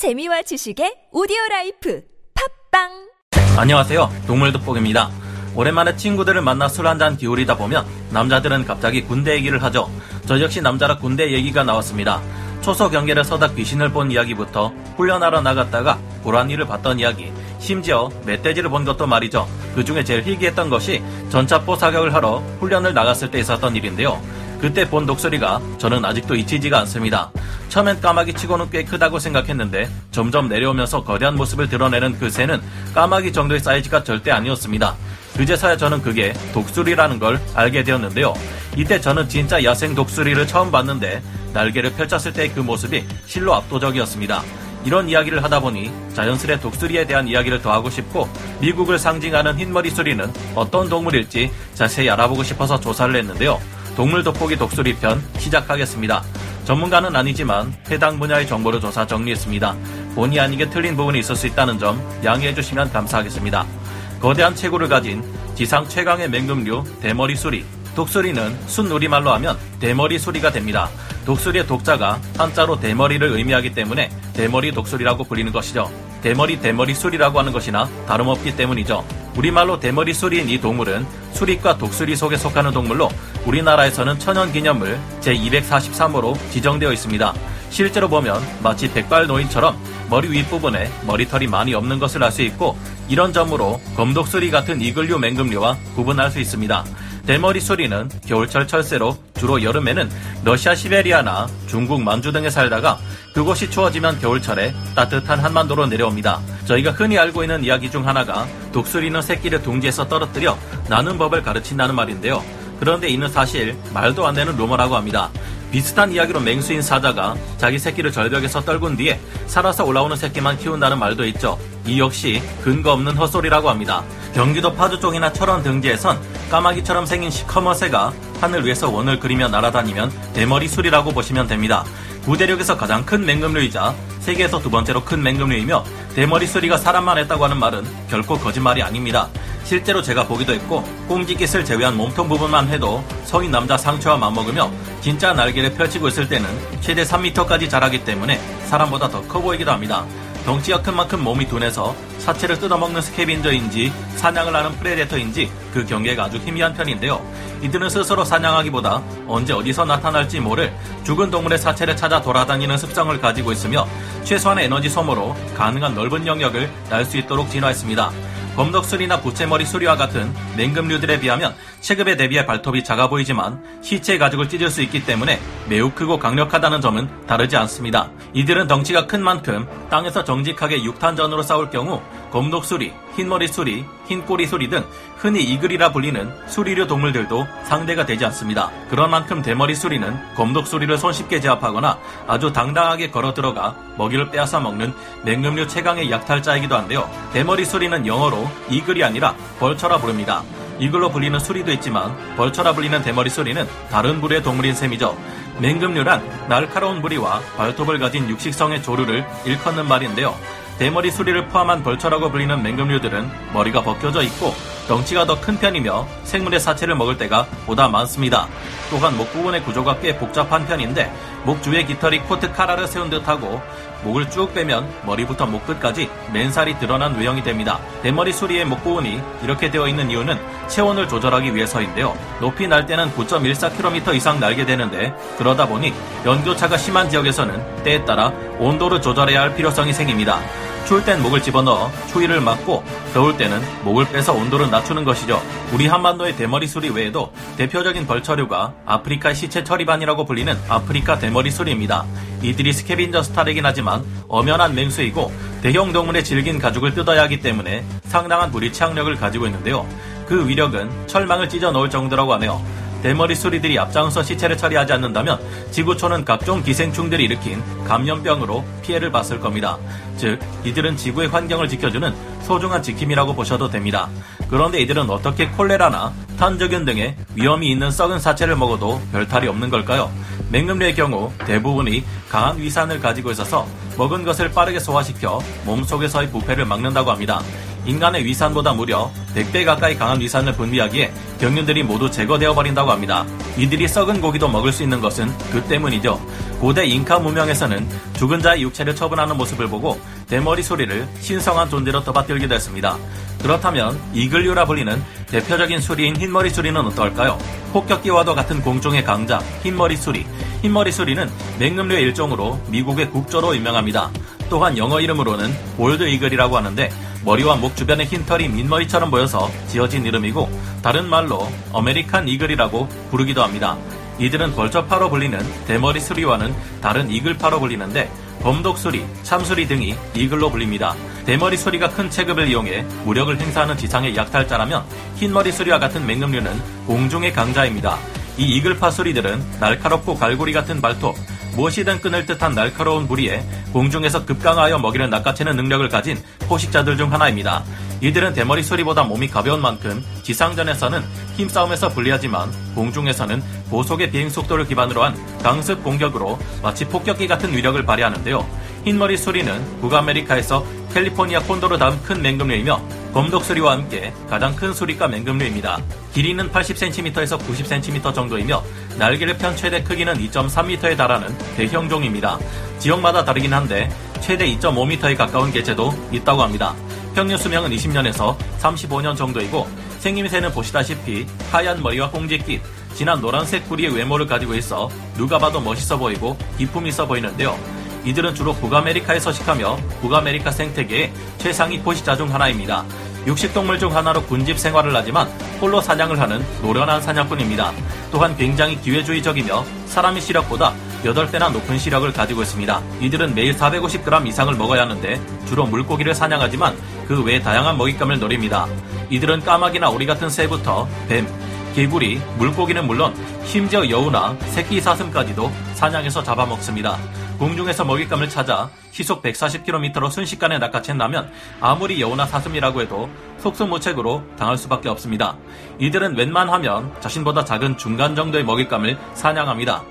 재미와 지식의 오디오 라이프 팟빵 안녕하세요. 동물 돋보기입니다. 오랜만에 친구들을 만나 술 한잔 기울이다 보면 남자들은 갑자기 군대 얘기를 하죠. 저 역시 남자라 군대 얘기가 나왔습니다. 초소 경계를 서다 귀신을 본 이야기부터 훈련하러 나갔다가 고라니를 봤던 이야기, 심지어 멧돼지를 본 것도 말이죠. 그 중에 제일 희귀했던 것이 전차포 사격을 하러 훈련을 나갔을 때 있었던 일인데요. 그때 본 독수리가 저는 아직도 잊히지가 않습니다. 처음엔 까마귀 치고는 꽤 크다고 생각했는데 점점 내려오면서 거대한 모습을 드러내는 그 새는 까마귀 정도의 사이즈가 절대 아니었습니다. 그제서야 저는 그게 독수리라는 걸 알게 되었는데요. 이때 저는 진짜 야생 독수리를 처음 봤는데 날개를 펼쳤을 때 그 모습이 실로 압도적이었습니다. 이런 이야기를 하다 보니 자연스레 독수리에 대한 이야기를 더 하고 싶고 미국을 상징하는 흰머리 수리는 어떤 동물일지 자세히 알아보고 싶어서 조사를 했는데요. 동물 돋보기 독수리 편 시작하겠습니다. 전문가는 아니지만 해당 분야의 정보를 조사 정리했습니다. 본의 아니게 틀린 부분이 있을 수 있다는 점 양해해 주시면 감사하겠습니다. 거대한 체구를 가진 지상 최강의 맹금류 대머리 수리. 독수리는 순우리말로 하면 대머리 수리가 됩니다. 독수리의 독자가 한자로 대머리를 의미하기 때문에 대머리 독수리라고 불리는 것이죠. 대머리 대머리 수리라고 하는 것이나 다름없기 때문이죠. 우리말로 대머리 수리인 이 동물은 수리과 독수리 속에 속하는 동물로 우리나라에서는 천연기념물 제243호로 지정되어 있습니다. 실제로 보면 마치 백발 노인처럼 머리 윗부분에 머리털이 많이 없는 것을 알 수 있고 이런 점으로 검독수리 같은 이글류 맹금류와 구분할 수 있습니다. 대머리 수리는 겨울철 철새로 주로 여름에는 러시아 시베리아나 중국 만주 등에 살다가 그곳이 추워지면 겨울철에 따뜻한 한반도로 내려옵니다. 저희가 흔히 알고 있는 이야기 중 하나가 독수리는 새끼를 둥지에서 떨어뜨려 나는 법을 가르친다는 말인데요. 그런데 이는 사실 말도 안 되는 루머라고 합니다. 비슷한 이야기로 맹수인 사자가 자기 새끼를 절벽에서 떨군 뒤에 살아서 올라오는 새끼만 키운다는 말도 있죠. 이 역시 근거 없는 헛소리라고 합니다. 경기도 파주 쪽이나 철원 등지에선 까마귀처럼 생긴 시커먼 새가 하늘 위에서 원을 그리며 날아다니면 대머리 술이라고 보시면 됩니다. 구대륙에서 가장 큰 맹금류이자 세계에서 두 번째로 큰 맹금류이며 대머리 수리가 사람만 했다고 하는 말은 결코 거짓말이 아닙니다. 실제로 제가 보기도 했고 꽁지깃을 제외한 몸통 부분만 해도 성인 남자 상체와 맞먹으며 진짜 날개를 펼치고 있을 때는 최대 3m까지 자라기 때문에 사람보다 더 커 보이기도 합니다. 덩치가 큰 만큼 몸이 둔해서 사체를 뜯어먹는 scavenger인지 사냥을 하는 predator인지 그 경계가 아주 희미한 편인데요. 이들은 스스로 사냥하기보다 언제 어디서 나타날지 모를 죽은 동물의 사체를 찾아 돌아다니는 습성을 가지고 있으며 최소한의 에너지 소모로 가능한 넓은 영역을 날 수 있도록 진화했습니다. 검덕수리나 부채머리 수리와 같은 맹금류들에 비하면 체급에 대비해 발톱이 작아 보이지만 시체의 가죽을 찢을 수 있기 때문에 매우 크고 강력하다는 점은 다르지 않습니다. 이들은 덩치가 큰 만큼 땅에서 정직하게 육탄전으로 싸울 경우 검독 수리, 흰머리 수리, 흰꼬리 수리 등 흔히 이글이라 불리는 수리류 동물들도 상대가 되지 않습니다. 그런 만큼 대머리 수리는 검독 수리를 손쉽게 제압하거나 아주 당당하게 걸어 들어가 먹이를 빼앗아 먹는 맹금류 최강의 약탈자이기도 한데요. 대머리 수리는 영어로 이글이 아니라 벌처라 부릅니다. 이글로 불리는 수리도 있지만 벌처라 불리는 대머리 수리는 다른 부류의 동물인 셈이죠. 맹금류란 날카로운 부리와 발톱을 가진 육식성의 조류를 일컫는 말인데요. 대머리 수리를 포함한 벌처라고 불리는 맹금류들은 머리가 벗겨져 있고 덩치가 더 큰 편이며 생물의 사체를 먹을 때가 보다 많습니다. 또한 목 부분의 구조가 꽤 복잡한 편인데 목 주위에 깃털이 코트 카라를 세운 듯하고 목을 쭉 빼면 머리부터 목 끝까지 맨살이 드러난 외형이 됩니다. 대머리 수리의 목 부분이 이렇게 되어 있는 이유는 체온을 조절하기 위해서인데요. 높이 날 때는 9.14km 이상 날게 되는데 그러다 보니 연교차가 심한 지역에서는 때에 따라 온도를 조절해야 할 필요성이 생깁니다. 추울 땐 목을 집어넣어 추위를 막고 더울 때는 목을 빼서 온도를 낮추는 것이죠. 우리 한반도의 대머리 수리 외에도 대표적인 벌처류가 아프리카 시체 처리반이라고 불리는 아프리카 대머리 수리입니다. 이들이 스캐빈저 스타이긴 하지만 엄연한 맹수이고 대형 동물의 질긴 가죽을 뜯어야 하기 때문에 상당한 무리 치악력을 가지고 있는데요. 그 위력은 철망을 찢어 넣을 정도라고 하네요. 대머리 수리들이 앞장서 시체를 처리하지 않는다면 지구촌은 각종 기생충들이 일으킨 감염병으로 피해를 봤을 겁니다. 즉, 이들은 지구의 환경을 지켜주는 소중한 지킴이라고 보셔도 됩니다. 그런데 이들은 어떻게 콜레라나 탄저균 등의 위험이 있는 썩은 사체를 먹어도 별 탈이 없는 걸까요? 맹금류의 경우 대부분이 강한 위산을 가지고 있어서 먹은 것을 빠르게 소화시켜 몸속에서의 부패를 막는다고 합니다. 인간의 위산보다 무려 100배 가까이 강한 위산을 분비하기에 병균들이 모두 제거되어 버린다고 합니다. 이들이 썩은 고기도 먹을 수 있는 것은 그 때문이죠. 고대 잉카 문명에서는 죽은 자의 육체를 처분하는 모습을 보고 대머리 수리를 신성한 존재로 떠받들기도 했습니다. 그렇다면 이글류라 불리는 대표적인 수리인 흰머리 수리는 어떨까요? 폭격기와도 같은 공중의 강자 흰머리 수리. 흰머리 수리는 맹금류의 일종으로 미국의 국조로 유명합니다. 또한 영어 이름으로는 볼드 이글이라고 하는데 머리와 목 주변의 흰 털이 민머리처럼 보여서 지어진 이름이고 다른 말로 American eagle이라고 부르기도 합니다. 이들은 vulture파로 불리는 대머리 수리와는 다른 eagle파로 불리는데 검독수리, 참수리 등이 eagle로 불립니다. 대머리 수리가 큰 체급을 이용해 무력을 행사하는 지상의 약탈자라면 흰머리 수리와 같은 맹금류는 공중의 강자입니다. 이 eagle파 수리들은 날카롭고 갈고리 같은 발톱, 무엇이든 끊을 듯한 날카로운 부리에 공중에서 급강하여 먹이를 낚아채는 능력을 가진 포식자들 중 하나입니다. 이들은 대머리 소리보다 몸이 가벼운 만큼 지상전에서는 힘싸움에서 불리하지만 공중에서는 고속의 비행 속도를 기반으로 한 강습 공격으로 마치 폭격기 같은 위력을 발휘하는데요. 흰머리 소리는 북아메리카에서 캘리포니아 콘도로 다음 큰 맹금류이며 검독수리와 함께 가장 큰 수리과 맹금류입니다. 길이는 80cm에서 90cm 정도이며 날개를 편 최대 크기는 2.3m에 달하는 대형종입니다. 지역마다 다르긴 한데 최대 2.5m에 가까운 개체도 있다고 합니다. 평균 수명은 20년에서 35년 정도이고 생김새는 보시다시피 하얀 머리와 꽁지깃, 진한 노란색 부리의 외모를 가지고 있어 누가 봐도 멋있어 보이고 기품 있어 보이는데요. 이들은 주로 북아메리카에 서식하며 북아메리카 생태계의 최상위 포식자 중 하나입니다. 육식동물 중 하나로 군집 생활을 하지만 홀로 사냥을 하는 노련한 사냥꾼입니다. 또한 굉장히 기회주의적이며 사람의 시력보다 8배나 높은 시력을 가지고 있습니다. 이들은 매일 450g 이상을 먹어야 하는데 주로 물고기를 사냥하지만 그 외 다양한 먹잇감을 노립니다. 이들은 까마귀나 오리 같은 새부터 뱀, 개구리, 물고기는 물론 심지어 여우나 새끼 사슴까지도 사냥해서 잡아먹습니다. 공중에서 먹잇감을 찾아 시속 140km로 순식간에 낚아챈다면 아무리 여우나 사슴이라고 해도 속수무책으로 당할 수밖에 없습니다. 이들은 웬만하면 자신보다 작은 중간 정도의 먹잇감을 사냥합니다.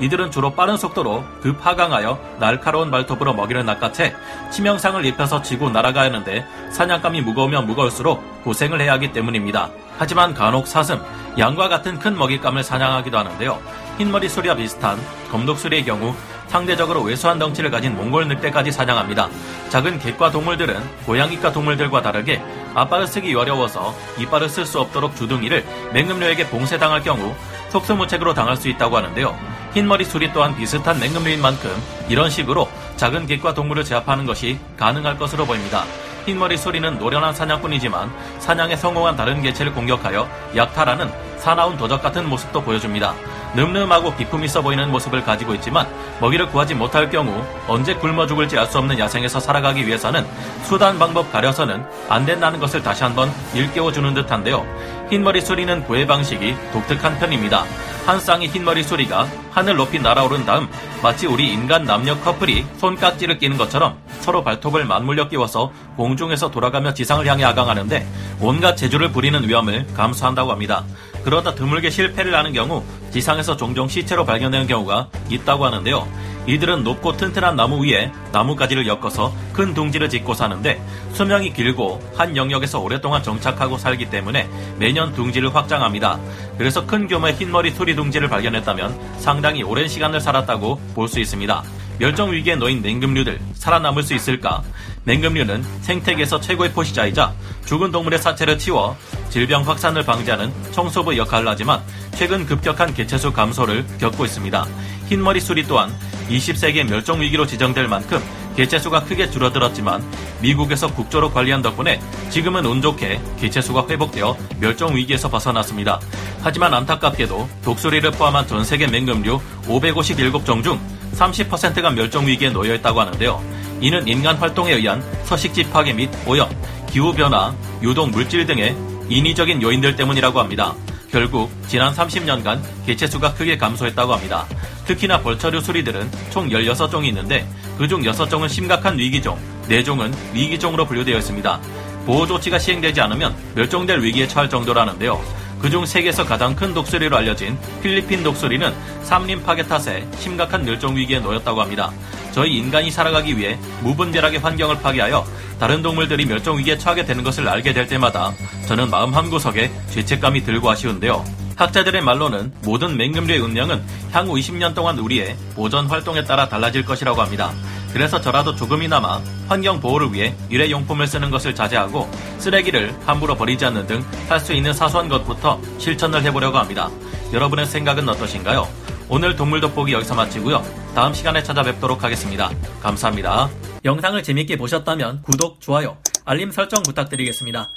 이들은 주로 빠른 속도로 급하강하여 날카로운 발톱으로 먹이를 낚아채 치명상을 입혀서 지고 날아가야 하는데 사냥감이 무거우면 무거울수록 고생을 해야 하기 때문입니다. 하지만 간혹 사슴, 양과 같은 큰 먹잇감을 사냥하기도 하는데요. 흰머리 수리와 비슷한 검독수리의 경우 상대적으로 왜소한 덩치를 가진 몽골 늑대까지 사냥합니다. 작은 객과 동물들은 고양이과 동물들과 다르게 앞발을 쓰기 어려워서 이빨을 쓸 수 없도록 주둥이를 맹금류에게 봉쇄당할 경우 속수무책으로 당할 수 있다고 하는데요. 흰머리 수리 또한 비슷한 맹금류인 만큼 이런 식으로 작은 객과 동물을 제압하는 것이 가능할 것으로 보입니다. 흰머리 수리는 노련한 사냥꾼이지만 사냥에 성공한 다른 개체를 공격하여 약탈하는 사나운 도적 같은 모습도 보여줍니다. 늠름하고 기품 있어 보이는 모습을 가지고 있지만 먹이를 구하지 못할 경우 언제 굶어 죽을지 알 수 없는 야생에서 살아가기 위해서는 수단 방법 가려서는 안 된다는 것을 다시 한번 일깨워 주는 듯한데요. 흰머리 수리는 구애 방식이 독특한 편입니다. 한 쌍의 흰머리 수리가 하늘 높이 날아오른 다음 마치 우리 인간 남녀 커플이 손깍지를 끼는 것처럼 서로 발톱을 맞물려 끼워서 공중에서 돌아가며 지상을 향해 아강하는데 온갖 재주를 부리는 위험을 감수한다고 합니다. 그러다 드물게 실패를 하는 경우 지상에서 종종 시체로 발견되는 경우가 있다고 하는데요. 이들은 높고 튼튼한 나무 위에 나무가지를 엮어서 큰 둥지를 짓고 사는데 수명이 길고 한 영역에서 오랫동안 정착하고 살기 때문에 매년 둥지를 확장합니다. 그래서 큰 규모의 흰머리 소리 둥지를 발견했다면 상당히 오랜 시간을 살았다고 볼 수 있습니다. 멸종 위기에 놓인 맹금류들 살아남을 수 있을까? 맹금류는 생태계에서 최고의 포식자이자 죽은 동물의 사체를 치워 질병 확산을 방지하는 청소부 역할을 하지만 최근 급격한 개체수 감소를 겪고 있습니다. 흰머리 수리 또한 20세기의 멸종 위기로 지정될 만큼 개체수가 크게 줄어들었지만 미국에서 국조로 관리한 덕분에 지금은 운 좋게 개체수가 회복되어 멸종 위기에서 벗어났습니다. 하지만 안타깝게도 독수리를 포함한 전 세계 맹금류 557종 중 30%가 멸종 위기에 놓여 있다고 하는데요. 이는 인간 활동에 의한 서식지 파괴 및 오염, 기후 변화, 유독 물질 등의 인위적인 요인들 때문이라고 합니다. 결국 지난 30년간 개체수가 크게 감소했다고 합니다. 특히나 벌처류 수리들은 총 16종이 있는데 그중 6종은 심각한 위기종, 4종은 위기종으로 분류되어 있습니다. 보호 조치가 시행되지 않으면 멸종될 위기에 처할 정도라는데요. 그중 세계에서 가장 큰 독수리로 알려진 필리핀 독수리는 삼림 파괴 탓에 심각한 멸종 위기에 놓였다고 합니다. 저희 인간이 살아가기 위해 무분별하게 환경을 파괴하여 다른 동물들이 멸종 위기에 처하게 되는 것을 알게 될 때마다 저는 마음 한구석에 죄책감이 들고 아쉬운데요. 학자들의 말로는 모든 맹금류의 운명은 향후 20년 동안 우리의 보전 활동에 따라 달라질 것이라고 합니다. 그래서 저라도 조금이나마 환경 보호를 위해 일회용품을 쓰는 것을 자제하고 쓰레기를 함부로 버리지 않는 등 할 수 있는 사소한 것부터 실천을 해보려고 합니다. 여러분의 생각은 어떠신가요? 오늘 동물 돋보기 여기서 마치고요. 다음 시간에 찾아뵙도록 하겠습니다. 감사합니다. 영상을 재밌게 보셨다면 구독, 좋아요, 알림 설정 부탁드리겠습니다.